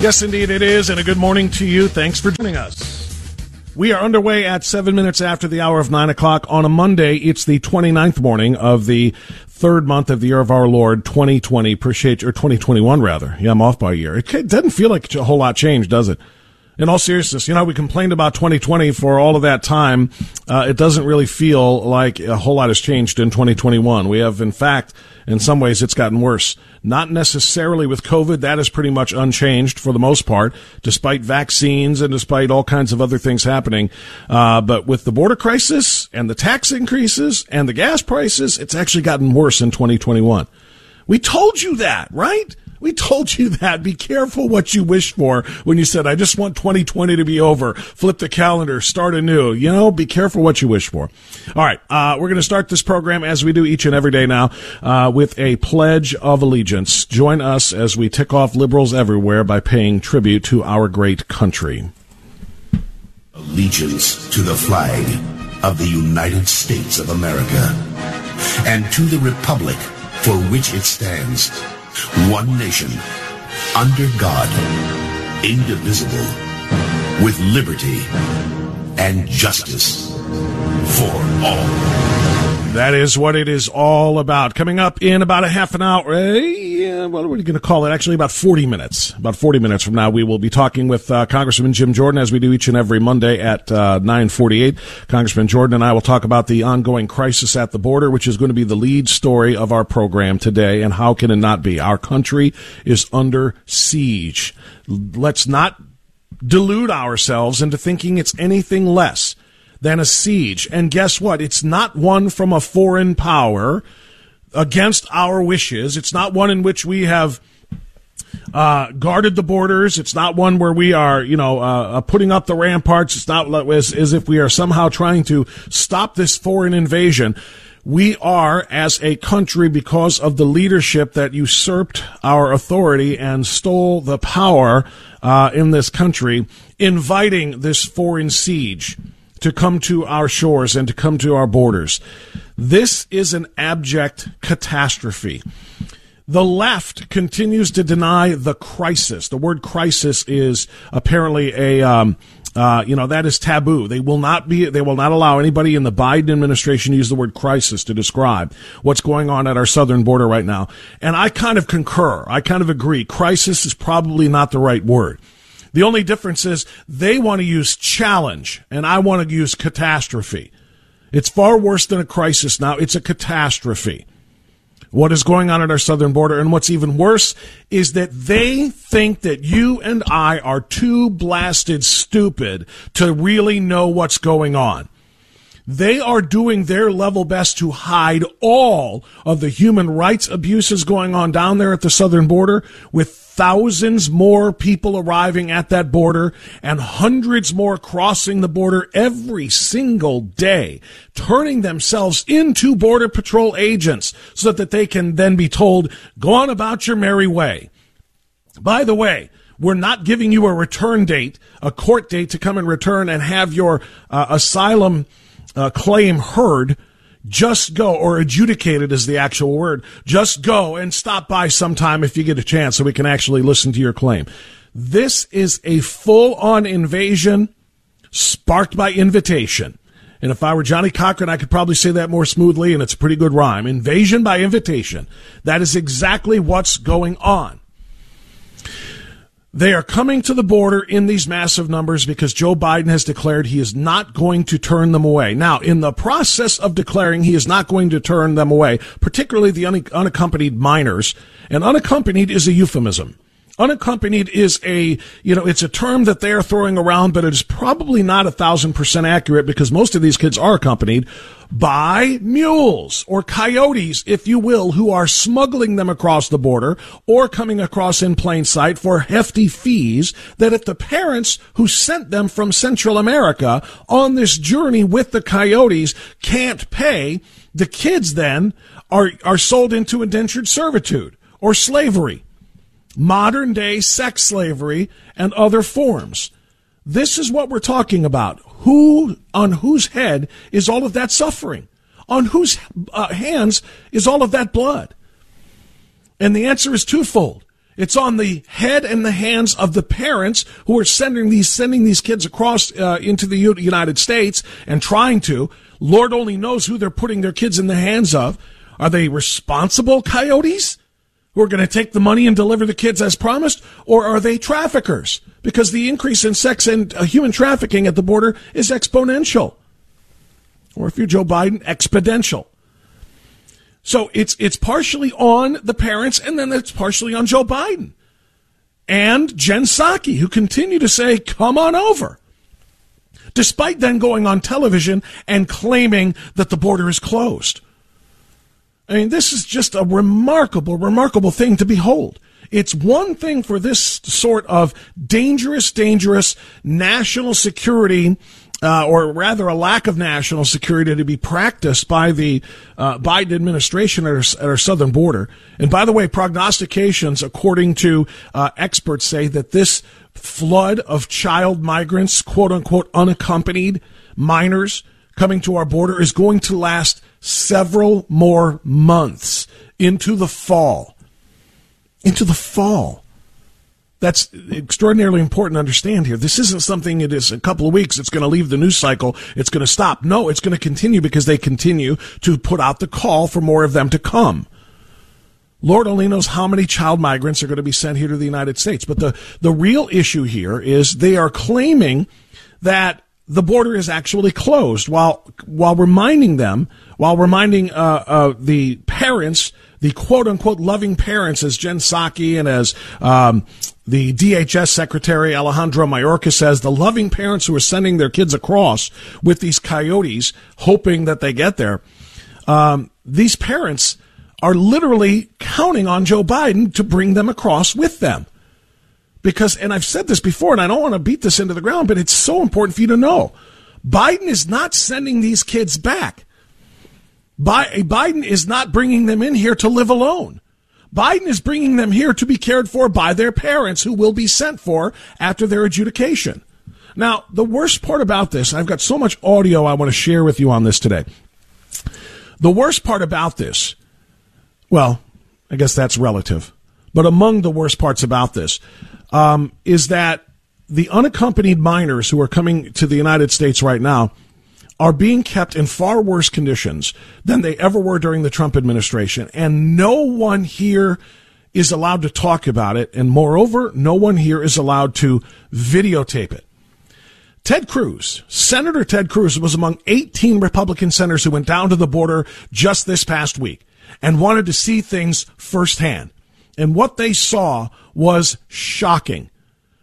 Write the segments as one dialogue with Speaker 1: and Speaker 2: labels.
Speaker 1: Yes, indeed it is, and a good morning to you. Thanks for joining us. We are underway at seven minutes after the hour of nine o'clock on a Monday. It's the 29th morning of the third month of the year of our Lord, 2020. Appreciate, or 2021 rather. Yeah, I'm off by a year. It doesn't feel like a whole lot changed, does it? In all seriousness, you know, we complained about 2020 for all of that time. Uh, it doesn't really feel like a whole lot has changed in 2021. We have, in fact, in some ways, it's gotten worse. Not necessarily with COVID. That is pretty much unchanged for the most part, despite vaccines and despite all kinds of other things happening. Uh, but with the border crisis and the tax increases and the gas prices, it's actually gotten worse in 2021. We told you that, right? We told you that. Be careful what you wish for when you said, I just want 2020 to be over. Flip the calendar, start anew. You know, be careful what you wish for. All right. Uh, we're going to start this program as we do each and every day now, uh, with a pledge of allegiance. Join us as we tick off liberals everywhere by paying tribute to our great country.
Speaker 2: Allegiance to the flag of the United States of America and to the republic for which it stands one nation, under God, indivisible, with liberty and justice for all.
Speaker 1: That is what it is all about. Coming up in about a half an hour, eh, what are we going to call it? Actually, about 40 minutes. About 40 minutes from now, we will be talking with uh, Congressman Jim Jordan, as we do each and every Monday at uh, 948. Congressman Jordan and I will talk about the ongoing crisis at the border, which is going to be the lead story of our program today. And how can it not be? Our country is under siege. Let's not delude ourselves into thinking it's anything less than a siege. And guess what? It's not one from a foreign power against our wishes. It's not one in which we have uh, guarded the borders. It's not one where we are, you know, uh, uh putting up the ramparts. It's not as, as if we are somehow trying to stop this foreign invasion. We are, as a country, because of the leadership that usurped our authority and stole the power uh, in this country, inviting this foreign siege to come to our shores and to come to our borders. This is an abject catastrophe. The left continues to deny the crisis. The word crisis is apparently a, um, uh, you know, that is taboo. They will not be, they will not allow anybody in the Biden administration to use the word crisis to describe what's going on at our southern border right now. And I kind of concur. I kind of agree. Crisis is probably not the right word. The only difference is they want to use challenge and I want to use catastrophe. It's far worse than a crisis now. It's a catastrophe. What is going on at our southern border? And what's even worse is that they think that you and I are too blasted stupid to really know what's going on. They are doing their level best to hide all of the human rights abuses going on down there at the southern border with thousands more people arriving at that border and hundreds more crossing the border every single day, turning themselves into Border Patrol agents so that they can then be told, go on about your merry way. By the way, we're not giving you a return date, a court date to come and return and have your uh, asylum uh, claim heard, just go or adjudicated is the actual word. Just go and stop by sometime if you get a chance so we can actually listen to your claim. This is a full on invasion sparked by invitation. And if I were Johnnie Cochran, I could probably say that more smoothly, and it's a pretty good rhyme. Invasion by invitation. That is exactly what's going on. They are coming to the border in these massive numbers because Joe Biden has declared he is not going to turn them away. Now, in the process of declaring he is not going to turn them away, particularly the unaccompanied minors, and unaccompanied is a euphemism. Unaccompanied is a, you know, it's a term that they are throwing around, but it is probably not a thousand percent accurate because most of these kids are accompanied by mules or coyotes, if you will, who are smuggling them across the border or coming across in plain sight for hefty fees that if the parents who sent them from Central America on this journey with the coyotes can't pay, the kids then are, are sold into indentured servitude or slavery modern day sex slavery, and other forms. This is what we're talking about. Who, on whose head is all of that suffering? On whose uh, hands is all of that blood? And the answer is twofold. It's on the head and the hands of the parents who are sending these sending these kids across uh, into the United States and trying to. Lord only knows who they're putting their kids in the hands of. Are they responsible coyotes? Who are going to take the money and deliver the kids as promised, or are they traffickers? Because the increase in sex and uh, human trafficking at the border is exponential. Or if you're Joe Biden, exponential. So it's it's partially on the parents, and then it's partially on Joe Biden and Jen Psaki, who continue to say, "Come on over," despite then going on television and claiming that the border is closed. I mean, this is just a remarkable, remarkable thing to behold. It's one thing for this sort of dangerous, dangerous national security, uh, or rather a lack of national security to be practiced by the uh, Biden administration at our, at our, southern border. And by the way, prognostications, according to uh, experts, say that this flood of child migrants, quote unquote, unaccompanied minors coming to our border is going to last several more months into the fall. Into the fall. That's extraordinarily important to understand here. This isn't something it is a couple of weeks, it's going to leave the news cycle, it's going to stop. No, it's going to continue because they continue to put out the call for more of them to come. Lord only knows how many child migrants are going to be sent here to the United States. But the, the real issue here is they are claiming that the border is actually closed. While while reminding them while reminding uh, uh, the parents the quote unquote loving parents as Jen Psaki and as um, the DHS Secretary Alejandro Mayorkas says the loving parents who are sending their kids across with these coyotes hoping that they get there um, these parents are literally counting on Joe Biden to bring them across with them because, and I've said this before, and I don't want to beat this into the ground, but it's so important for you to know. Biden is not sending these kids back. Biden is not bringing them in here to live alone. Biden is bringing them here to be cared for by their parents who will be sent for after their adjudication. Now, the worst part about this, I've got so much audio I want to share with you on this today. The worst part about this, well, I guess that's relative, but among the worst parts about this um, is that the unaccompanied minors who are coming to the United States right now are being kept in far worse conditions than they ever were during the Trump administration. And no one here is allowed to talk about it. And moreover, no one here is allowed to videotape it. Ted Cruz, Senator Ted Cruz was among 18 Republican senators who went down to the border just this past week and wanted to see things firsthand. And what they saw was shocking.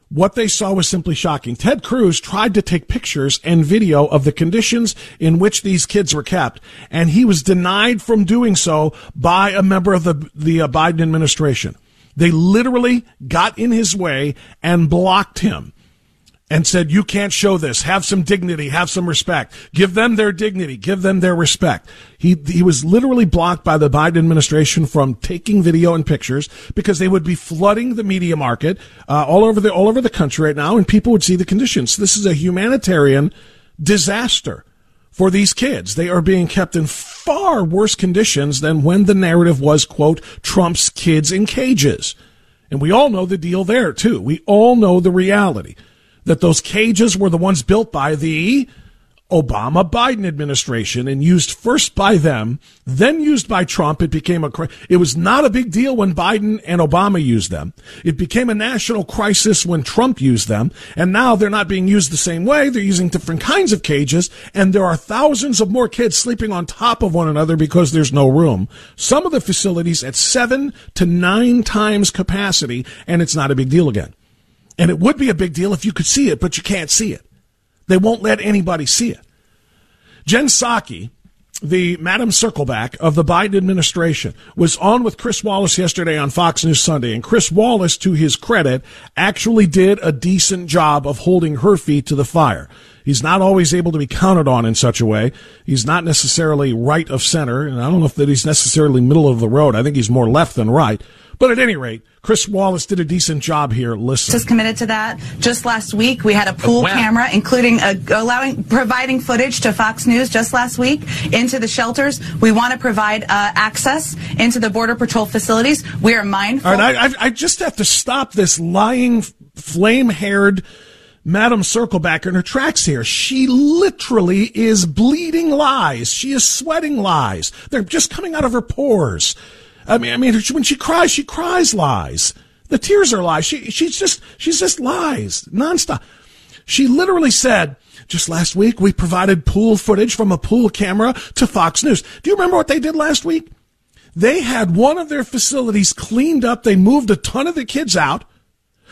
Speaker 1: What they saw was simply shocking. Ted Cruz tried to take pictures and video of the conditions in which these kids were kept, and he was denied from doing so by a member of the, the uh, Biden administration. They literally got in his way and blocked him and said, You can't show this. Have some dignity. Have some respect. Give them their dignity. Give them their respect. He, he was literally blocked by the Biden administration from taking video and pictures because they would be flooding the media market uh, all over the all over the country right now, and people would see the conditions. This is a humanitarian disaster for these kids. They are being kept in far worse conditions than when the narrative was, quote, Trump's kids in cages. And we all know the deal there, too. We all know the reality that those cages were the ones built by the Obama Biden administration and used first by them, then used by Trump. It became a, it was not a big deal when Biden and Obama used them. It became a national crisis when Trump used them. And now they're not being used the same way. They're using different kinds of cages. And there are thousands of more kids sleeping on top of one another because there's no room. Some of the facilities at seven to nine times capacity. And it's not a big deal again. And it would be a big deal if you could see it, but you can't see it. They won't let anybody see it. Jen Psaki, the Madam Circleback of the Biden administration, was on with Chris Wallace yesterday on Fox News Sunday. And Chris Wallace, to his credit, actually did a decent job of holding her feet to the fire. He's not always able to be counted on in such a way. He's not necessarily right of center, and I don't know if that he's necessarily middle of the road. I think he's more left than right. But at any rate, Chris Wallace did a decent job here. Listen,
Speaker 3: just committed to that. Just last week, we had a pool camera, including a, allowing providing footage to Fox News. Just last week, into the shelters, we want to provide uh, access into the border patrol facilities. We are mindful.
Speaker 1: All right, I, I just have to stop this lying, flame-haired. Madam Circleback in her tracks here. She literally is bleeding lies. She is sweating lies. They're just coming out of her pores. I mean, I mean, when she cries, she cries lies. The tears are lies. She, she's just, she's just lies nonstop. She literally said, just last week, we provided pool footage from a pool camera to Fox News. Do you remember what they did last week? They had one of their facilities cleaned up. They moved a ton of the kids out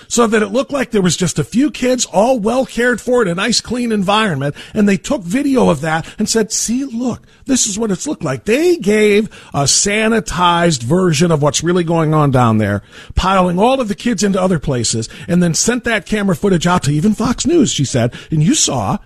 Speaker 1: so that it looked like there was just a few kids all well cared for in a nice clean environment. And they took video of that and said, see, look, this is what it's looked like. They gave a sanitized version of what's really going on down there, piling all of the kids into other places and then sent that camera footage out to even Fox News, she said. And you saw,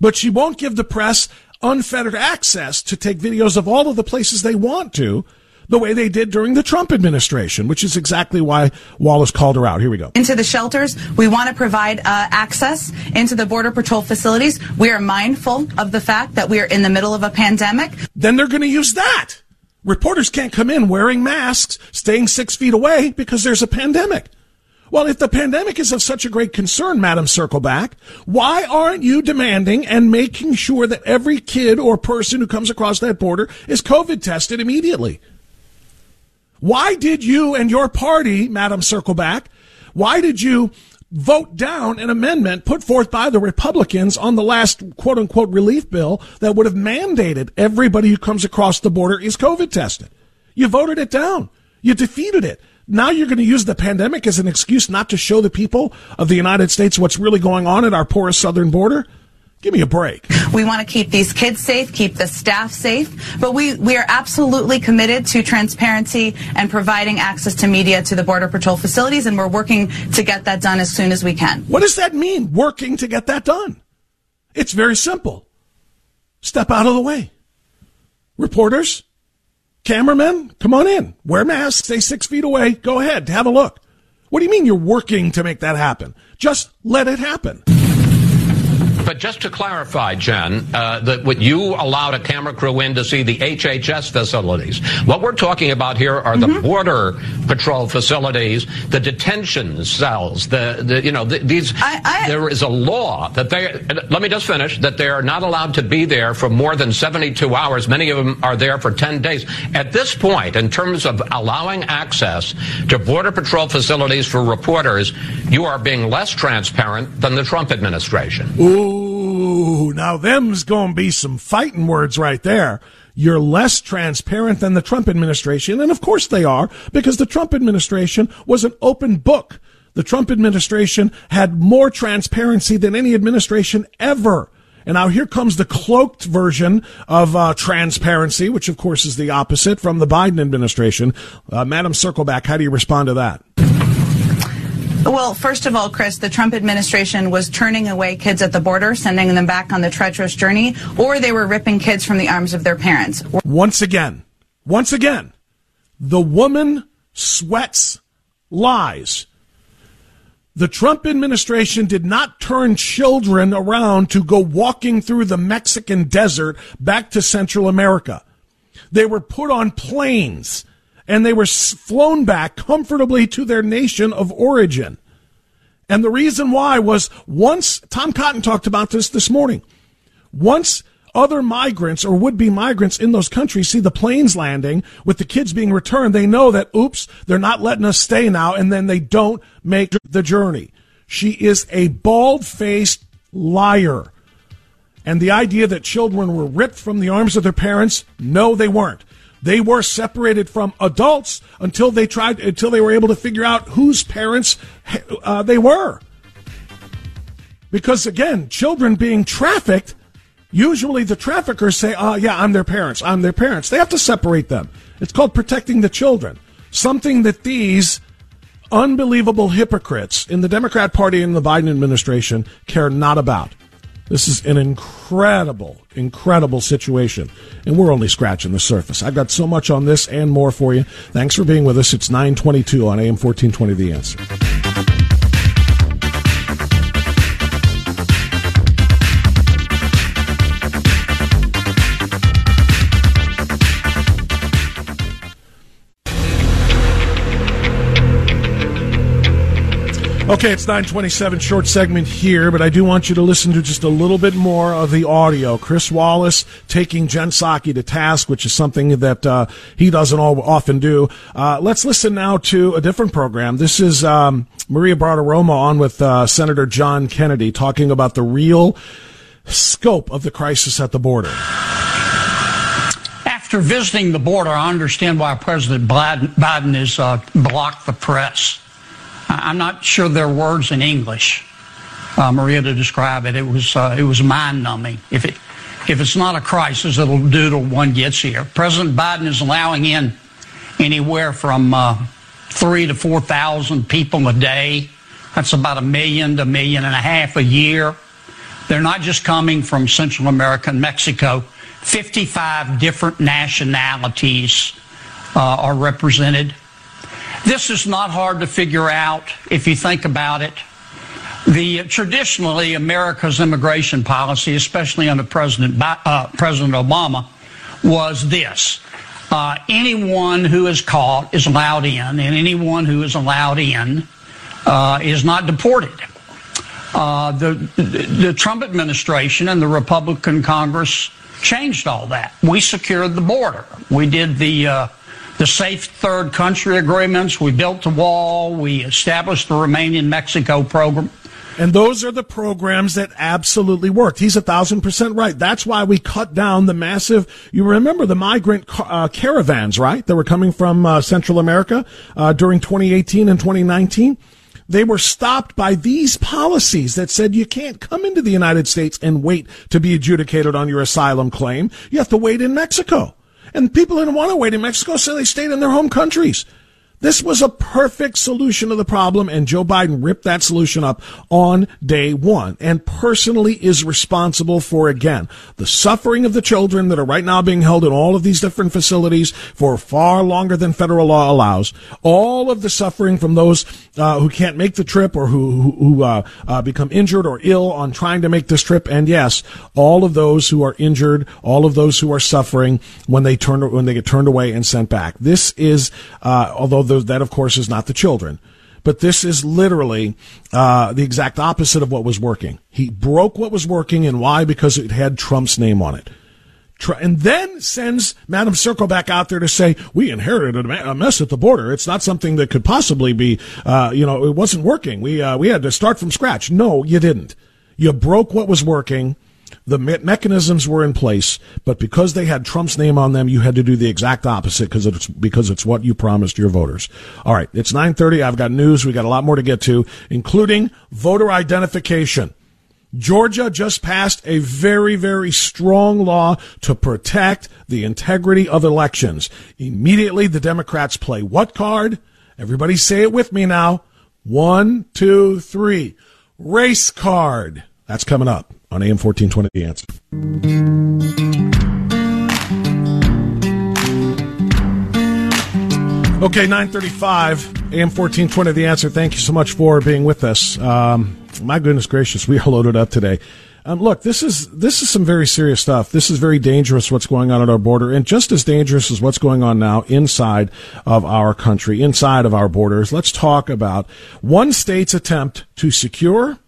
Speaker 1: but she won't give the press unfettered access to take videos of all of the places they want to the way they did during the Trump administration, which is exactly why Wallace called her out. Here we go.
Speaker 3: Into the shelters, we want to provide uh, access into the Border Patrol facilities. We are mindful of the fact that we are in the middle of a pandemic.
Speaker 1: Then they're going to use that. Reporters can't come in wearing masks, staying six feet away because there's a pandemic. Well, if the pandemic is of such a great concern, Madam Circleback, why aren't you demanding and making sure that every kid or person who comes across that border is COVID tested immediately? Why did you and your party, Madam Circleback, why did you vote down an amendment put forth by the Republicans on the last quote unquote relief bill that would have mandated everybody who comes across the border is COVID tested? You voted it down. You defeated it. Now you're going to use the pandemic as an excuse not to show the people of the United States what's really going on at our porous southern border? Give me a break.
Speaker 3: We want to keep these kids safe, keep the staff safe, but we, we are absolutely committed to transparency and providing access to media to the Border Patrol facilities, and we're working to get that done as soon as we can.
Speaker 1: What does that mean, working to get that done? It's very simple. Step out of the way. Reporters, cameramen, come on in. Wear masks, stay six feet away. Go ahead, have a look. What do you mean you're working to make that happen? Just let it happen.
Speaker 4: But just to clarify, Jen, uh, that what you allowed a camera crew in to see the HHS facilities. What we're talking about here are mm-hmm. the border patrol facilities, the detention cells, the, the you know the, these. I, I, there is a law that they. Let me just finish. That they are not allowed to be there for more than 72 hours. Many of them are there for 10 days. At this point, in terms of allowing access to border patrol facilities for reporters, you are being less transparent than the Trump administration.
Speaker 1: Ooh. Ooh, now them's going to be some fighting words right there. You're less transparent than the Trump administration. And of course they are, because the Trump administration was an open book. The Trump administration had more transparency than any administration ever. And now here comes the cloaked version of uh, transparency, which of course is the opposite from the Biden administration. Uh, Madam Circleback, how do you respond to that?
Speaker 3: Well, first of all, Chris, the Trump administration was turning away kids at the border, sending them back on the treacherous journey, or they were ripping kids from the arms of their parents.
Speaker 1: Once again, once again, the woman sweats lies. The Trump administration did not turn children around to go walking through the Mexican desert back to Central America. They were put on planes and they were flown back comfortably to their nation of origin. And the reason why was once, Tom Cotton talked about this this morning. Once other migrants or would be migrants in those countries see the planes landing with the kids being returned, they know that, oops, they're not letting us stay now, and then they don't make the journey. She is a bald faced liar. And the idea that children were ripped from the arms of their parents, no, they weren't. They were separated from adults until they tried until they were able to figure out whose parents uh, they were. Because again, children being trafficked, usually the traffickers say, "Oh yeah, I'm their parents. I'm their parents." They have to separate them. It's called protecting the children. Something that these unbelievable hypocrites in the Democrat Party and the Biden administration care not about. This is an incredible, incredible situation, and we're only scratching the surface. I've got so much on this and more for you. Thanks for being with us. It's 922 on AM 1420 The Answer. Okay, it's 927, short segment here, but I do want you to listen to just a little bit more of the audio. Chris Wallace taking Jen Psaki to task, which is something that uh, he doesn't all, often do. Uh, let's listen now to a different program. This is um, Maria Bartiromo on with uh, Senator John Kennedy talking about the real scope of the crisis at the border.
Speaker 5: After visiting the border, I understand why President Biden, Biden has uh, blocked the press. I'm not sure there are words in English, uh, Maria, to describe it. It was uh, it was mind numbing. If it if it's not a crisis, it'll do till one gets here. President Biden is allowing in anywhere from uh, three to four thousand people a day. That's about a million to a million and a half a year. They're not just coming from Central America and Mexico. 55 different nationalities uh, are represented. This is not hard to figure out if you think about it. The traditionally America's immigration policy, especially under President uh, President Obama, was this: uh, anyone who is caught is allowed in, and anyone who is allowed in uh, is not deported. Uh, the, the Trump administration and the Republican Congress changed all that. We secured the border. We did the uh, the safe third country agreements. We built the wall. We established the Remain in Mexico program.
Speaker 1: And those are the programs that absolutely worked. He's a thousand percent right. That's why we cut down the massive. You remember the migrant uh, caravans, right? That were coming from uh, Central America uh, during 2018 and 2019. They were stopped by these policies that said you can't come into the United States and wait to be adjudicated on your asylum claim. You have to wait in Mexico. And people didn't want to wait in Mexico, so they stayed in their home countries. This was a perfect solution to the problem, and Joe Biden ripped that solution up on day one and personally is responsible for, again, the suffering of the children that are right now being held in all of these different facilities for far longer than federal law allows, all of the suffering from those uh, who can't make the trip or who, who, who uh, uh, become injured or ill on trying to make this trip, and yes, all of those who are injured, all of those who are suffering when they turn when they get turned away and sent back. This is, uh, although that, of course, is not the children. But this is literally uh, the exact opposite of what was working. He broke what was working, and why? Because it had Trump's name on it. And then sends Madam Circle back out there to say, we inherited a mess at the border. It's not something that could possibly be, uh, you know, it wasn't working. We, uh, we had to start from scratch. No, you didn't. You broke what was working the me- mechanisms were in place, but because they had Trump's name on them, you had to do the exact opposite because it's because it's what you promised your voters. All right, it's 9:30. I've got news. We got a lot more to get to, including voter identification. Georgia just passed a very, very strong law to protect the integrity of elections. Immediately, the Democrats play what card? Everybody say it with me now. One, two, three. Race card. That's coming up on AM 1420 The Answer. Okay, 935, AM 1420, The Answer. Thank you so much for being with us. Um, my goodness gracious, we are loaded up today. Um, look, this is this is some very serious stuff. This is very dangerous. What's going on at our border, and just as dangerous as what's going on now inside of our country, inside of our borders. Let's talk about one state's attempt to secure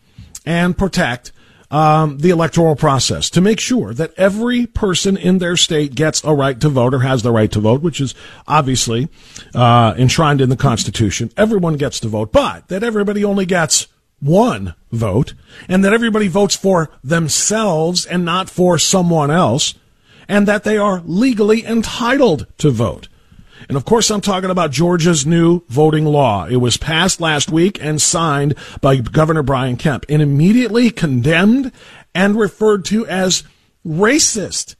Speaker 1: and protect um, the electoral process to make sure that every person in their state gets a right to vote or has the right to vote, which is obviously uh, enshrined in the Constitution. Everyone gets to vote, but that everybody only gets one vote and that everybody votes for themselves and not for someone else and that they are legally entitled to vote. And of course, I'm talking about Georgia's new voting law. It was passed last week and signed by Governor Brian Kemp and immediately condemned and referred to as racist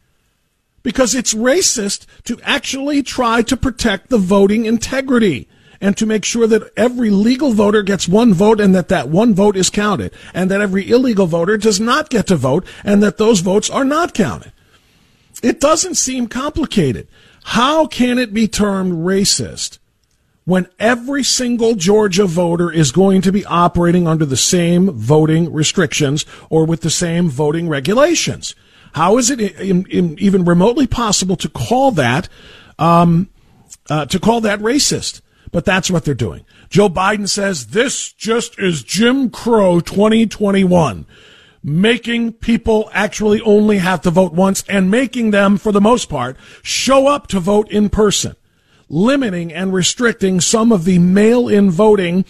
Speaker 1: because it's racist to actually try to protect the voting integrity and to make sure that every legal voter gets one vote and that that one vote is counted and that every illegal voter does not get to vote and that those votes are not counted. It doesn't seem complicated. How can it be termed racist when every single Georgia voter is going to be operating under the same voting restrictions or with the same voting regulations? How is it in, in, even remotely possible to call that um, uh, to call that racist? But that's what they're doing. Joe Biden says this just is Jim Crow 2021, making people actually only have to vote once and making them, for the most part, show up to vote in person, limiting and restricting some of the mail-in voting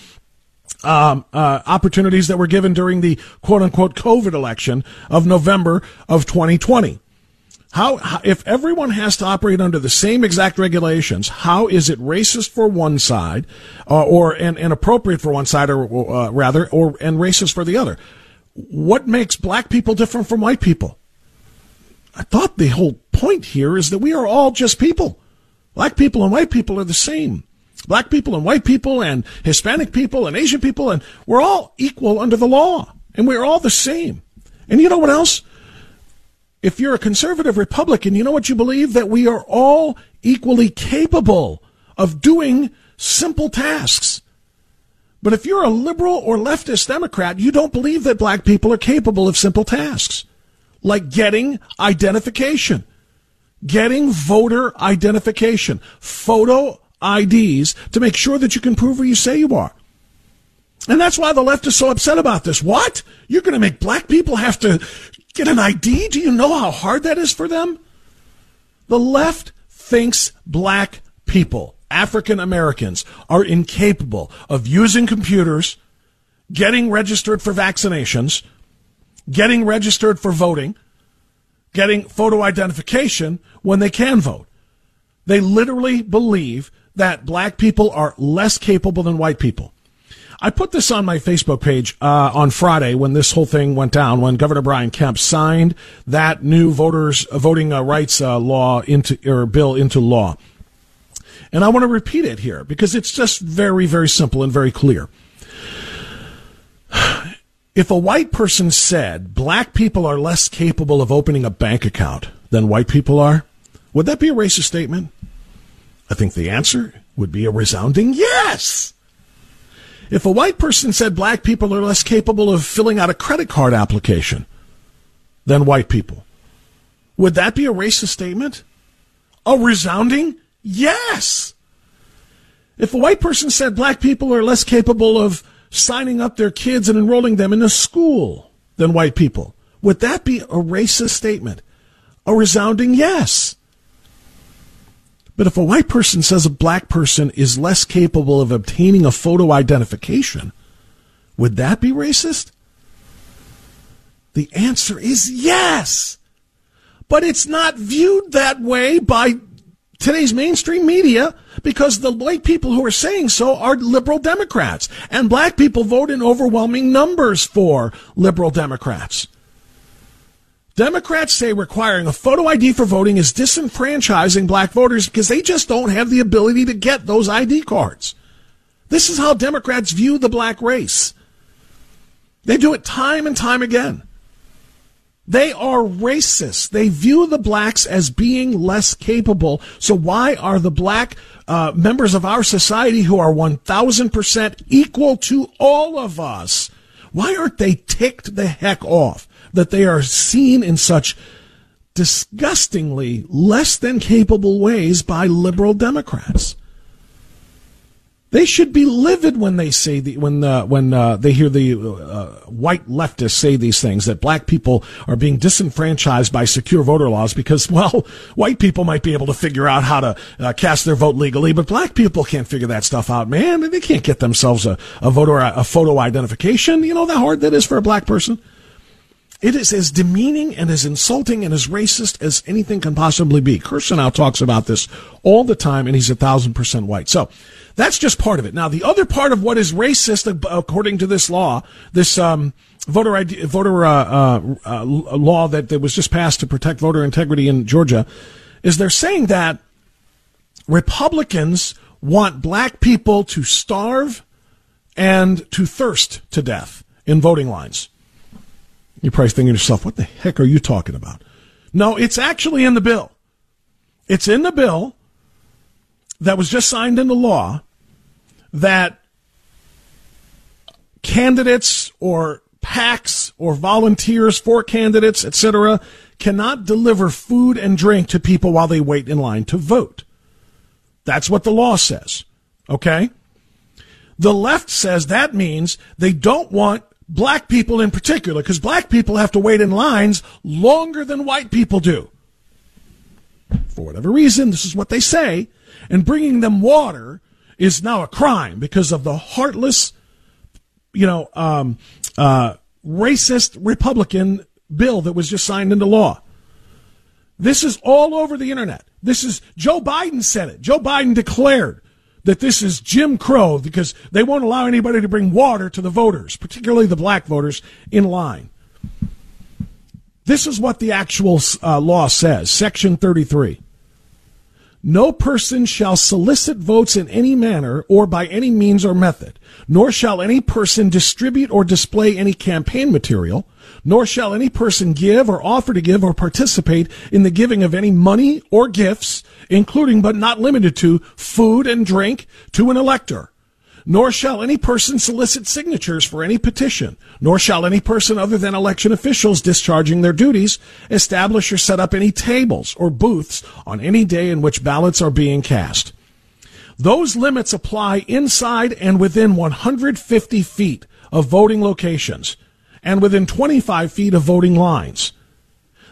Speaker 1: um, uh, opportunities that were given during the quote unquote COVID election of November of 2020. How, how, if everyone has to operate under the same exact regulations, how is it racist for one side, uh, or and, and appropriate for one side, or uh, rather, or and racist for the other? What makes black people different from white people? I thought the whole point here is that we are all just people. Black people and white people are the same. Black people and white people and Hispanic people and Asian people, and we're all equal under the law, and we're all the same. And you know what else? if you're a conservative Republican, you know what you believe? That we are all equally capable of doing simple tasks. But if you're a liberal or leftist Democrat, you don't believe that black people are capable of simple tasks, like getting identification, getting voter identification, photo IDs to make sure that you can prove who you say you are. And that's why the left is so upset about this. What? You're going to make black people have to get an ID? Do you know how hard that is for them? The left thinks black people, African Americans, are incapable of using computers, getting registered for vaccinations, getting registered for voting, getting photo identification when they can vote. They literally believe that black people are less capable than white people. I put this on my Facebook page uh, on Friday when this whole thing went down, when Governor Brian Kemp signed that new voters uh, voting uh, rights uh, law into or bill into law. And I want to repeat it here because it's just very, very simple and very clear. If a white person said black people are less capable of opening a bank account than white people are, would that be a racist statement? I think the answer would be a resounding yes. If a white person said black people are less capable of filling out a credit card application than white people, would that be a racist statement? A resounding yes. If a white person said black people are less capable of signing up their kids and enrolling them in a school than white people, would that be a racist statement? A resounding yes. But if a white person says a black person is less capable of obtaining a photo identification, would that be racist? The answer is yes. But it's not viewed that way by today's mainstream media because the white people who are saying so are liberal Democrats and black people vote in overwhelming numbers for liberal Democrats. Democrats say requiring a photo ID for voting is disenfranchising black voters because they just don't have the ability to get those ID cards. This is how Democrats view the black race. They do it time and time again. They are racist. They view the blacks as being less capable. So why are the black uh, members of our society who are 1000% equal to all of us, why aren't they ticked the heck off that they are seen in such disgustingly less than capable ways by liberal Democrats? They should be livid when they say the when uh, when uh, they hear the uh, white leftists say these things that black people are being disenfranchised by secure voter laws because well white people might be able to figure out how to uh, cast their vote legally but black people can't figure that stuff out man they can't get themselves a, a voter a photo identification you know how hard that is for a black person it is as demeaning and as insulting and as racist as anything can possibly be. Kirsanow talks about this all the time, and he's a thousand percent white. So that's just part of it. Now, the other part of what is racist, according to this law, this um, voter ID, voter uh, uh, uh, law that, that was just passed to protect voter integrity in Georgia, is they're saying that Republicans want black people to starve and to thirst to death in voting lines. You're probably thinking to yourself, what the heck are you talking about? No, it's actually in the bill. It's in the bill that was just signed into law that candidates or PACs or volunteers for candidates, etc., cannot deliver food and drink to people while they wait in line to vote. That's what the law says. Okay? The left says that means they don't want black people in particular, because black people have to wait in lines longer than white people do. For whatever reason, this is what they say. And bringing them water is now a crime because of the heartless, you know, um, uh, racist Republican bill that was just signed into law. This is all over the internet. This is Joe Biden said it. Joe Biden declared that this is Jim Crow because they won't allow anybody to bring water to the voters, particularly the black voters, in line. This is what the actual uh, law says, Section 33. No person shall solicit votes in any manner or by any means or method, nor shall any person distribute or display any campaign material, nor shall any person give or offer to give or participate in the giving of any money or gifts, including but not limited to food and drink to an elector. Nor shall any person solicit signatures for any petition, nor shall any person other than election officials discharging their duties establish or set up any tables or booths on any day in which ballots are being cast. Those limits apply inside and within 150 feet of voting locations and within 25 feet of voting lines.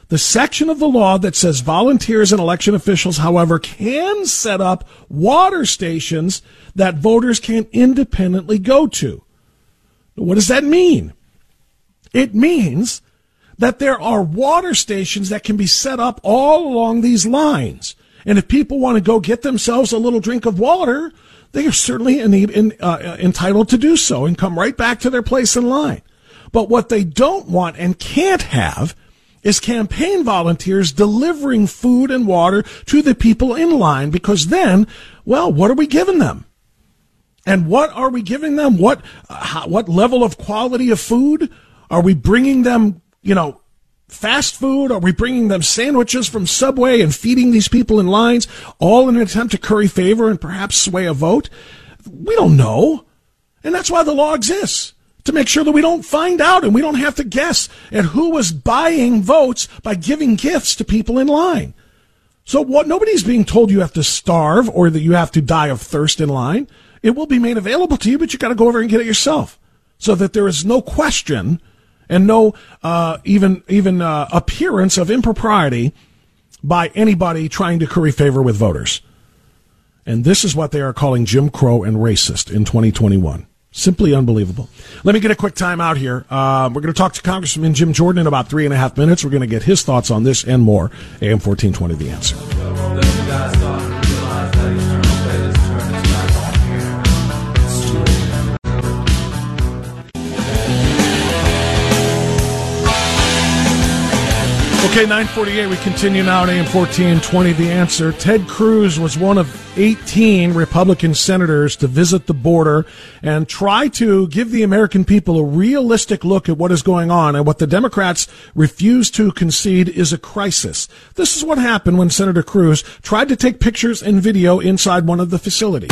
Speaker 1: The section of the law that says volunteers and election officials, however, can set up water stations that voters can independently go to. What does that mean? It means that there are water stations that can be set up all along these lines. And if people want to go get themselves a little drink of water, they are certainly in, in, uh, entitled to do so and come right back to their place in line. But what they don't want and can't have is campaign volunteers delivering food and water to the people in line because then, well, what are we giving them? And what are we giving them? What, uh, what level of quality of food? Are we bringing them, you know, fast food? Are we bringing them sandwiches from Subway and feeding these people in lines, all in an attempt to curry favor and perhaps sway a vote? We don't know. And that's why the law exists to make sure that we don't find out and we don't have to guess at who was buying votes by giving gifts to people in line. So what nobody's being told you have to starve or that you have to die of thirst in line. It will be made available to you, but you got to go over and get it yourself so that there is no question and no uh, even even uh, appearance of impropriety by anybody trying to curry favor with voters. And this is what they are calling Jim Crow and racist in 2021. Simply unbelievable. Let me get a quick time out here. Uh, we're going to talk to Congressman Jim Jordan in about three and a half minutes. We're going to get his thoughts on this and more. AM 1420, The Answer. Okay, 948, we continue now at AM 1420. The answer Ted Cruz was one of 18 Republican senators to visit the border and try to give the American people a realistic look at what is going on. And what the Democrats refuse to concede is a crisis. This is what happened when Senator Cruz tried to take pictures and video inside one of the facilities.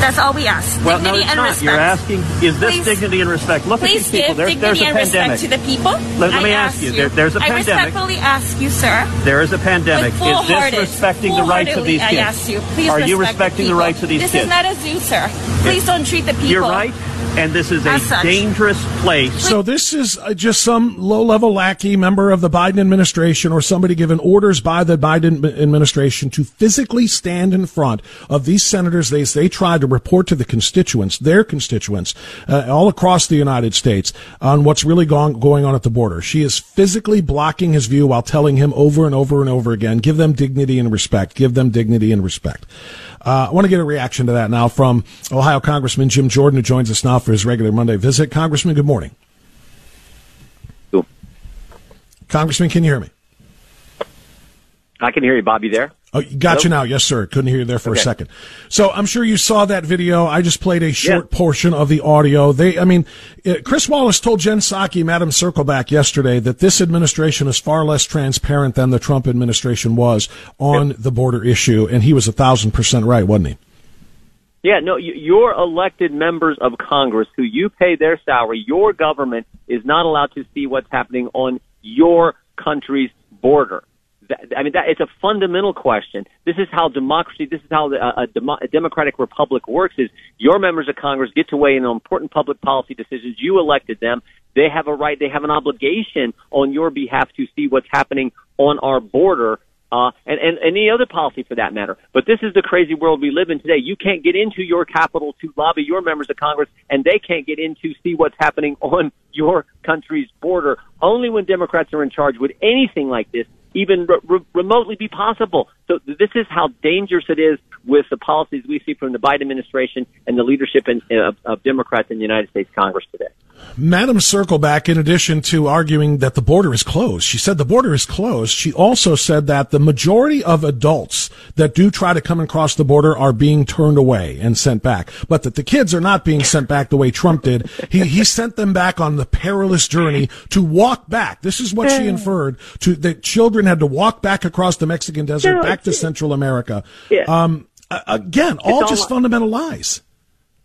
Speaker 6: That's all we ask.
Speaker 7: Well,
Speaker 6: dignity
Speaker 7: no, it's
Speaker 6: and
Speaker 7: not.
Speaker 6: respect.
Speaker 7: You're asking, is this
Speaker 6: Please-
Speaker 7: dignity and respect? Look at these people. There, there's a
Speaker 6: and
Speaker 7: pandemic.
Speaker 6: respect to the people.
Speaker 7: Let- let me ask you, there- there's a
Speaker 6: I
Speaker 7: pandemic.
Speaker 6: I respectfully ask you, sir.
Speaker 7: There is a pandemic. Is this respecting the rights of these kids?
Speaker 6: I ask you, please
Speaker 7: Are you respecting the
Speaker 6: people.
Speaker 7: rights of these
Speaker 6: this
Speaker 7: kids?
Speaker 6: is not a zoo, sir. Please don't treat the people.
Speaker 7: You're right, and this is a
Speaker 6: such.
Speaker 7: dangerous place.
Speaker 1: So this is uh, just some low-level lackey member of the Biden administration or somebody given orders by the Biden administration to physically stand in front of these senators. They they try to report to the constituents, their constituents, uh, all across the United States, on what's really going going on at the border. She is physically blocking his view while telling him over and over and over again, "Give them dignity and respect. Give them dignity and respect." Uh, I want to get a reaction to that now from Ohio Congressman Jim Jordan, who joins us now for his regular Monday visit. Congressman, good morning.
Speaker 8: Cool.
Speaker 1: Congressman, can you hear me?
Speaker 8: I can hear you, Bobby. There.
Speaker 1: Oh, got you now. Yes, sir. Couldn't hear you there for a second. So I'm sure you saw that video. I just played a short
Speaker 8: Yeah.
Speaker 1: portion of the audio. They, I mean, uh, Chris Wallace told Jen Psaki, Madam Circleback yesterday that this administration is far less transparent than the Trump administration was on the border issue. And he was a thousand percent right, wasn't he?
Speaker 8: Yeah, no, you- your elected members of Congress who you pay their salary, your government is not allowed to see what's happening on your country's border. I mean, that it's a fundamental question. This is how democracy, this is how uh, a, demo, a democratic republic works. Is your members of Congress get to weigh in on important public policy decisions? You elected them. They have a right. They have an obligation on your behalf to see what's happening on our border uh, and, and any other policy for that matter. But this is the crazy world we live in today. You can't get into your capital to lobby your members of Congress, and they can't get in to see what's happening on your country's border. Only when Democrats are in charge would anything like this even re- re- remotely be possible. So this is how dangerous it is with the policies we see from the Biden administration and the leadership in, uh, of, of Democrats in the United States Congress today.
Speaker 1: Madam Circleback, in addition to arguing that the border is closed, she said the border is closed. She also said that the majority of adults that do try to come across the border are being turned away and sent back, but that the kids are not being sent back the way Trump did. He, he sent them back on the perilous journey to walk back. This is what she inferred to that children had to walk back across the Mexican desert
Speaker 8: No,
Speaker 1: back to Central America.
Speaker 8: Yeah.
Speaker 1: Um, again, all
Speaker 8: all
Speaker 1: just fundamental lies.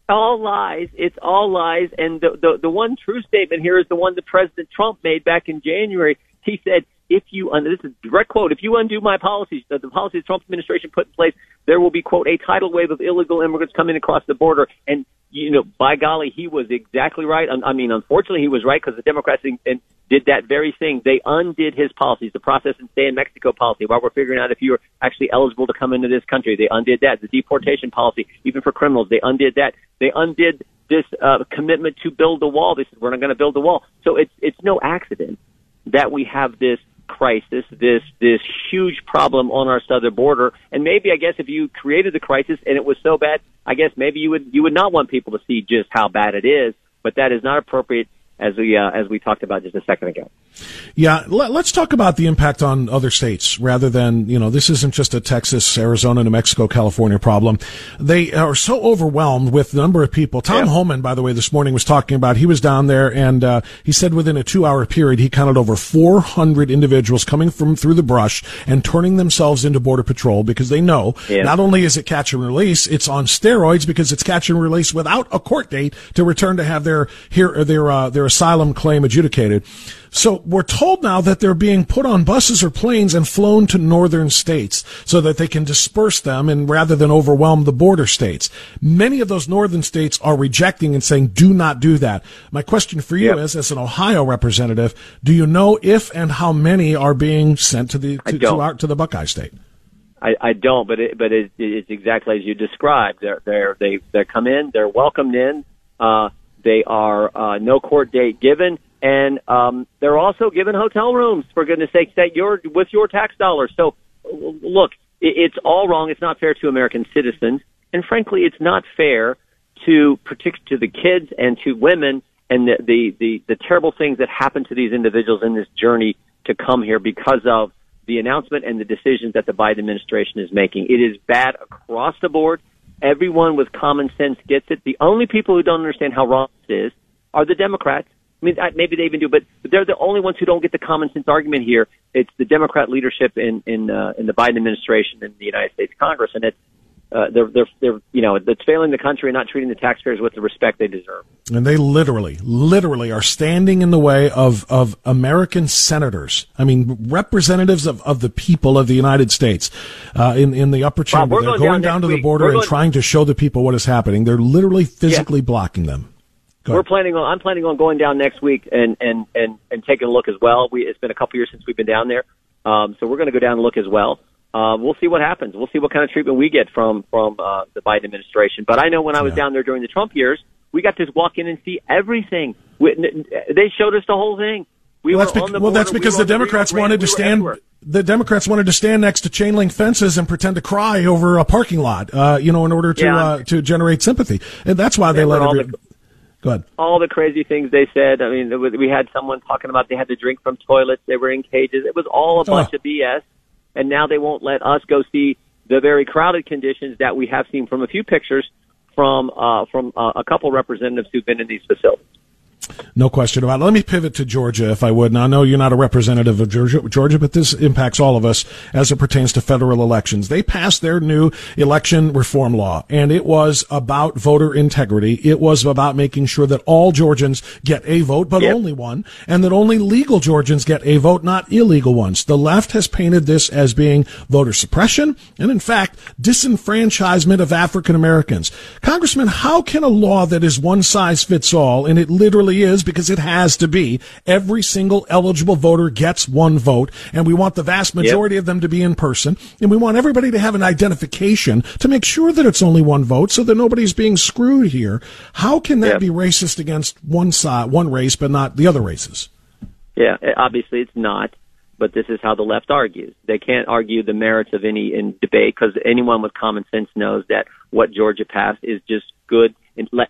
Speaker 8: all lies. It's all lies. And the, the the one true statement here is the one that President Trump made back in January. He said, "If you un- this is a direct quote, if you undo my policies, the, the policies Trump administration put in place, there will be quote a tidal wave of illegal immigrants coming across the border." And you know, by golly, he was exactly right. I, mean, unfortunately, he was right because the Democrats in, did that very thing. They undid his policies, the process and stay in Mexico policy, while we're figuring out if you're actually eligible to come into this country. They undid that. The deportation policy, even for criminals, they undid that. They undid this uh, commitment to build the wall. They said we're not going to build the wall. So it's it's no accident that we have this crisis, this this huge problem on our southern border. And maybe I guess if you created the crisis and it was so bad, I guess maybe you would you would not want people to see just how bad it is. But that is not appropriate as we uh, as we talked about just a second ago.
Speaker 1: Yeah, let, us talk about the impact on other states rather than, you know, this isn't just a Texas, Arizona, New Mexico, California problem. They are so overwhelmed with the number of people. Tom
Speaker 8: Yeah.
Speaker 1: Homan, by the way, this morning was talking about, he was down there and, uh, he said within a two hour period, he counted over 400 individuals coming from through the brush and turning themselves into border patrol because they know
Speaker 8: Yeah.
Speaker 1: not only is it catch and release, it's on steroids because it's catch and release without a court date to return to have their, here, their, uh, their asylum claim adjudicated. So we're told now that they're being put on buses or planes and flown to northern states so that they can disperse them and rather than overwhelm the border states. Many of those northern states are rejecting and saying, do not do that. My question for you
Speaker 8: Yep.
Speaker 1: is, as an Ohio representative, do you know if and how many are being sent to the, to, to, our, to the Buckeye state?
Speaker 8: I, I don't, but it, but it, it's exactly as you described. They're they're they they come in, they're welcomed in. Uh, they are uh, no court date given, and um, they're also given hotel rooms for goodness sakes that you're with your tax dollars. So look, it, it's all wrong. It's not fair to American citizens, and frankly, it's not fair to partic- to the kids and to women and the, the the the terrible things that happen to these individuals in this journey to come here because of the announcement and the decisions that the Biden administration is making. It is bad across the board. Everyone with common sense gets it. The only people who don't understand how wrong this is are the Democrats. I mean, maybe they even do, but they're the only ones who don't get the common sense argument here. It's the Democrat leadership in in uh, in the Biden administration and the United States Congress, and it's uh, they're they're they're you know it's failing the country and not treating the taxpayers with the respect they deserve.
Speaker 1: And they literally, literally are standing in the way of of American senators. I mean, representatives of, of the people of the United States uh, in in the upper chamber. They're
Speaker 8: going
Speaker 1: going
Speaker 8: down
Speaker 1: down to
Speaker 8: next
Speaker 1: the border
Speaker 8: We're
Speaker 1: and
Speaker 8: going-
Speaker 1: trying to show the people what is happening. They're literally physically blocking them. Go
Speaker 8: We're
Speaker 1: ahead.
Speaker 8: planning on. I'm planning on going down next week and and and and taking a look as well. We it's been a couple years since we've been down there, um, so we're going to go down and look as well. Uh, we'll see what happens. We'll see what kind of treatment we get from from uh, the Biden administration. But I know when I was
Speaker 1: Yeah.
Speaker 8: down there during the Trump years, we got to walk in and see everything. We, they showed us the whole thing. We
Speaker 1: Well, that's,
Speaker 8: were on the
Speaker 1: well, that's
Speaker 8: we
Speaker 1: because
Speaker 8: were
Speaker 1: the Democrats
Speaker 8: Grande,
Speaker 1: wanted to stand.
Speaker 8: everywhere.
Speaker 1: The Democrats wanted to stand next to chain link fences and pretend to cry over a parking lot, uh, you know, in order to
Speaker 8: Yeah.
Speaker 1: uh, to generate sympathy, and that's why they let
Speaker 8: Remember all
Speaker 1: every.
Speaker 8: the-
Speaker 1: Go ahead.
Speaker 8: all the crazy things they said. I mean, was, we had someone talking about they had to drink from toilets. They were in cages. It was all a bunch
Speaker 1: Oh.
Speaker 8: of BS. And now they won't let us go see the very crowded conditions that we have seen from a few pictures from uh, from uh, a couple representatives who've been in these facilities.
Speaker 1: No question about it. Let me pivot to Georgia, if I would. Now, I know you're not a representative of Georgia, Georgia, but this impacts all of us as it pertains to federal elections. They passed their new election reform law, and it was about voter integrity. It was about making sure that all Georgians get a vote, but
Speaker 8: Yep.
Speaker 1: only one, and that only legal Georgians get a vote, not illegal ones. The left has painted this as being voter suppression, and in fact, disenfranchisement of African Americans. Congressman, how can a law that is one size fits all, and it literally is because it has to be, every single eligible voter gets one vote, and we want the vast majority of them to be in person, and we want everybody to have an identification to make sure that it's only one vote so that nobody's being screwed here. How can that
Speaker 8: Yep.
Speaker 1: be racist against one side, one race, but not the other races?
Speaker 8: Yeah, eh, obviously it's not, but this is how the left argues. They can't argue the merits of any in debate because anyone with common sense knows that what Georgia passed is just good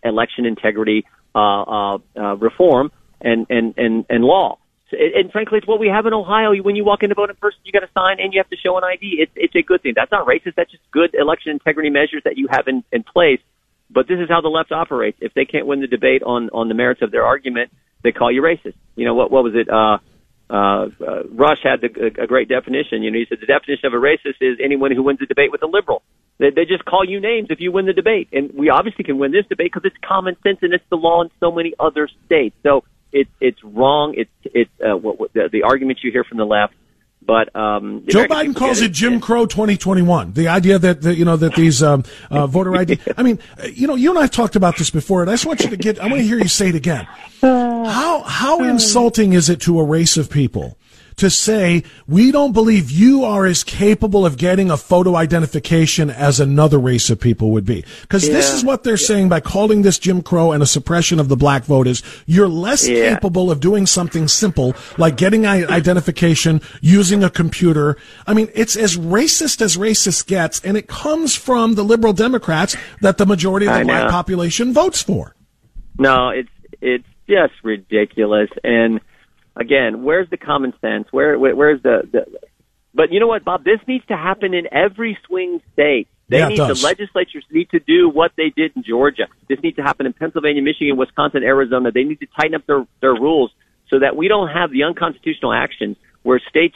Speaker 8: election integrity uh, uh, uh, reform and and and and law. And, frankly, it's what we have in Ohio. When you walk in to vote in person, you got to sign and you have to show an ID. It's it's a good thing. That's not racist. That's just good election integrity measures that you have in in place. But this is how the left operates. If they can't win the debate on on the merits of their argument, they call you racist. You know what? What was it? Uh, uh, uh, Rush had the, a, a great definition. You know, he said the definition of a racist is anyone who wins a debate with a liberal. They, they just call you names if you win the debate, and we obviously can win this debate because it's common sense and it's the law in so many other states. So it's it's wrong. It's it's uh, what, what the, the arguments you hear from the left. But um,
Speaker 1: Joe
Speaker 8: American
Speaker 1: Biden calls
Speaker 8: get
Speaker 1: it Jim Crow 2021. The idea that, that you know that these um, uh, voter ID. I mean, you know, you and I have talked about this before, and I just want you to get. I want to hear you say it again. How how insulting is it to a race of people to say we don't believe you are as capable of getting a photo identification as another race of people would be? Because this is what they're saying by calling this Jim Crow and a suppression of the black vote is you're less
Speaker 8: Yeah.
Speaker 1: capable of doing something simple like getting identification using a computer. I mean, it's as racist as racist gets, and it comes from the liberal Democrats that the majority of the black population votes for.
Speaker 8: No, it's it's just ridiculous. And again, where's the common sense? Where, where where's the, the But you know what, Bob? This needs to happen in every swing state. They
Speaker 1: Yeah,
Speaker 8: need the legislatures need to do what they did in Georgia. This needs to happen in Pennsylvania, Michigan, Wisconsin, Arizona. They need to tighten up their their rules so that we don't have the unconstitutional actions where states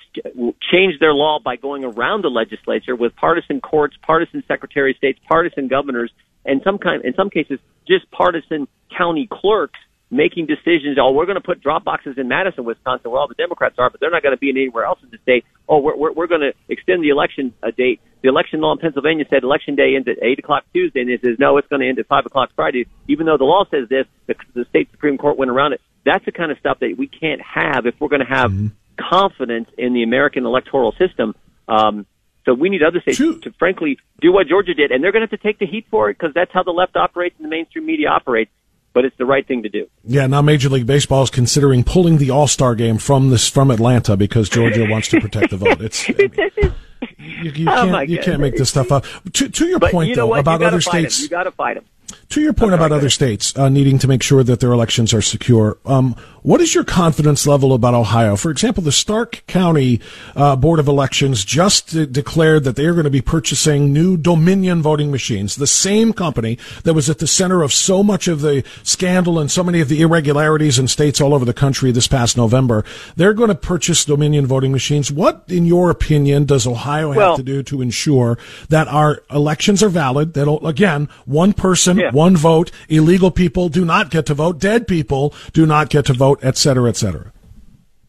Speaker 8: change their law by going around the legislature with partisan courts, partisan secretary of states, partisan governors, and some kind, in some cases, just partisan county clerks making decisions. Oh, we're going to put drop boxes in Madison, Wisconsin, where all the Democrats are, but they're not going to be in anywhere else in the state. Oh, we're we're, we're going to extend the election uh, date. The election law in Pennsylvania said election day ends at eight o'clock Tuesday, and it says no, it's going to end at five o'clock Friday. Even though the law says this, the, the state supreme court went around it. That's the kind of stuff that we can't have if we're going to have confidence in the American electoral system. Um, so we need other states
Speaker 1: True.
Speaker 8: to, frankly, do what Georgia did, and they're going to have to take the heat for it because that's how the left operates and the mainstream media operates. But it's the right thing to do.
Speaker 1: Yeah, now Major League Baseball is considering pulling the All Star game from this from Atlanta because Georgia wants to protect the vote. It's I mean, you, you
Speaker 8: Oh,
Speaker 1: can't you can't make this stuff up. To, to your
Speaker 8: But
Speaker 1: point
Speaker 8: you know
Speaker 1: though
Speaker 8: what?
Speaker 1: about other states,
Speaker 8: You got to fight them.
Speaker 1: To your point about other states uh, needing to make sure that their elections are secure, um, What is your confidence level about Ohio? For example, the Stark County uh, Board of Elections just de- declared that they are going to be purchasing new Dominion voting machines, the same company that was at the center of so much of the scandal and so many of the irregularities in states all over the country this past November. They're going to purchase Dominion voting machines. What, in your opinion, does Ohio have
Speaker 8: Well-
Speaker 1: to do to ensure that our elections are valid? That again, one person,
Speaker 8: Yeah.
Speaker 1: one vote. Illegal people do not get to vote. Dead people do not get to vote, et cetera, et cetera.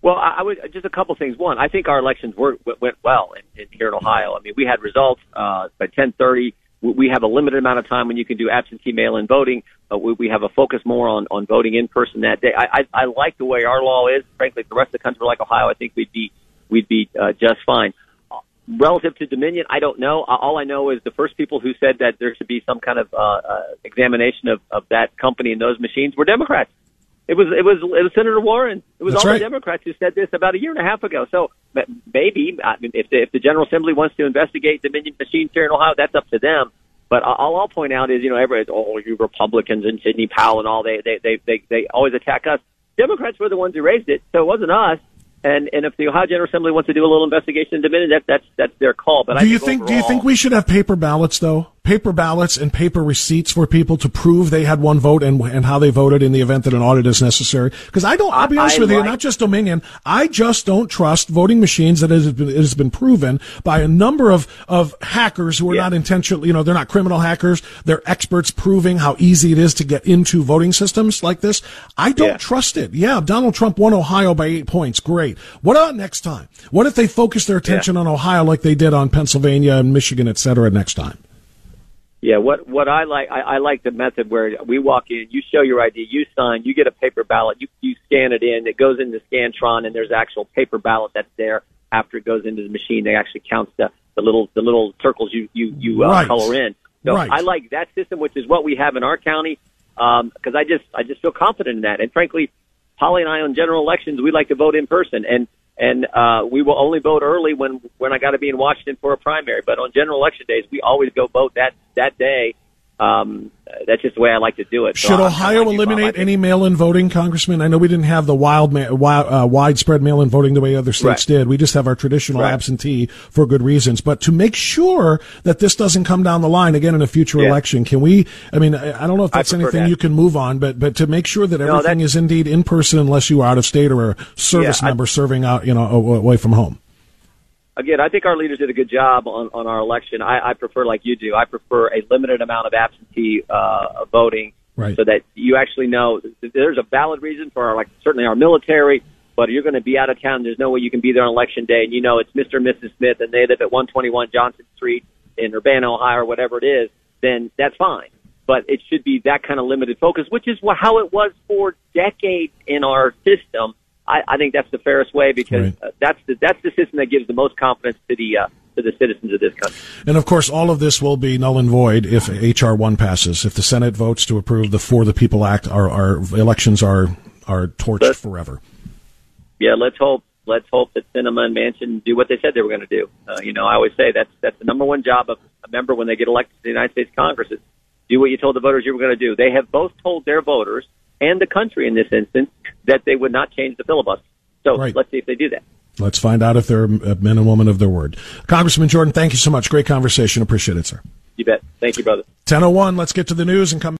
Speaker 8: Well, I, would just a couple things. One, I think our elections were, went, well in, in, here in Ohio. I mean, we had results uh, by 10:30. We- We have a limited amount of time when you can do absentee mail-in voting. Uh, we, we have a focus more on, on voting in person that day. I, I, I like the way our law is. Frankly, if the rest of the country like Ohio, I think we'd be we'd be uh, just fine. Relative to Dominion, I don't know. All I know is the first people who said that there should be some kind of uh, uh, examination of, of that company and those machines were Democrats. It was it was it was Senator Warren. It was
Speaker 1: That's
Speaker 8: all
Speaker 1: right.
Speaker 8: the Democrats who said this about a year and a half ago. So maybe I mean, if the, if the General Assembly wants to investigate Dominion machines here in Ohio, that's up to them. But all I'll point out is, you know, everybody, oh, you Republicans and Sidney Powell and all, they they they they, they always attack us. Democrats were the ones who raised it, so it wasn't us. And and if the Ohio General Assembly wants to do a little investigation in Dominion, that that's that's their call. But I
Speaker 1: do you think? Do you think we should have paper ballots though? Paper ballots and paper receipts for people to prove they had one vote and and how they voted in the event that an audit is necessary? Because I don't. I'll be honest
Speaker 8: I
Speaker 1: with you, not just Dominion. I just don't trust voting machines that has been, it has been proven by a number of of hackers who are
Speaker 8: Yeah.
Speaker 1: not intentional. You know, they're not criminal hackers. They're experts proving how easy it is to get into voting systems like this. I don't
Speaker 8: Yeah.
Speaker 1: trust it. Yeah, Donald Trump won Ohio by eight points. Great. What about next time? What if they focus their attention on Ohio like they did on Pennsylvania and Michigan, et cetera, next time?
Speaker 8: Yeah, what what I like, I, I like the method where we walk in, you show your ID, you sign, you get a paper ballot, you you scan it in, it goes into Scantron, and there's actual paper ballot that's there after it goes into the machine. They actually counts the the little the little circles you you you uh,
Speaker 1: Right.
Speaker 8: color in. So
Speaker 1: Right.
Speaker 8: I like that system, which is what we have in our county, because I just I just feel confident in that. And frankly, Polly and I on general elections, we like to vote in person, and and uh, we will only vote early when when I got to be in Washington for a primary. But on general election days, we always go vote that that day. Um, that's just the way I like to do it.
Speaker 1: Should
Speaker 8: I'm
Speaker 1: Ohio
Speaker 8: like you, Bob. I
Speaker 1: eliminate any mail-in voting, Congressman? I know we didn't have the wild, ma- wi- uh, widespread mail-in voting the way other states
Speaker 8: Right.
Speaker 1: did. We just have our traditional
Speaker 8: Right.
Speaker 1: absentee for good reasons. But to make sure that this doesn't come down the line again in a future
Speaker 8: Yeah.
Speaker 1: election, can we? I mean, I, I don't know if that's anything
Speaker 8: that.
Speaker 1: you can move on, but but to make sure that
Speaker 8: No,
Speaker 1: everything
Speaker 8: that-
Speaker 1: is indeed in person, unless you are out of state or a service
Speaker 8: Yeah, I-
Speaker 1: member serving out, you know, away from home.
Speaker 8: Again, I think our leaders did a good job on, on our election. I, I prefer, like you do, I prefer a limited amount of absentee uh, voting,
Speaker 1: Right.
Speaker 8: so that you actually know there's a valid reason for our, like certainly our military. But you're going to be out of town. There's no way you can be there on election day, and you know it's Mr. and Mrs. Smith, and they live at 121 Johnson Street in Urbana, Ohio, or whatever it is. Then that's fine. But it should be that kind of limited focus, which is how it was for decades in our system. I, I think that's the fairest way because
Speaker 1: Right.
Speaker 8: uh, that's the that's the system that gives the most confidence to the uh, to the citizens of this country.
Speaker 1: And of course, all of this will be null and void if HR one passes. If the Senate votes to approve the For the People Act, our, our elections are are torched forever.
Speaker 8: Yeah, let's hope let's hope that Sinema and Manchin do what they said they were going to do. Uh, you know, I always say that's that's the number one job of a member when they get elected to the United States Congress is do what you told the voters you were going to do. They have both told their voters and the country in this instance that they would not change the filibuster. So
Speaker 1: Right.
Speaker 8: let's see if they do that.
Speaker 1: Let's find out if they're men and women of their word. Congressman Jordan, thank you so much. Great conversation. Appreciate it, sir.
Speaker 8: You bet. Thank you, brother.
Speaker 1: 1001, let's get to the news and come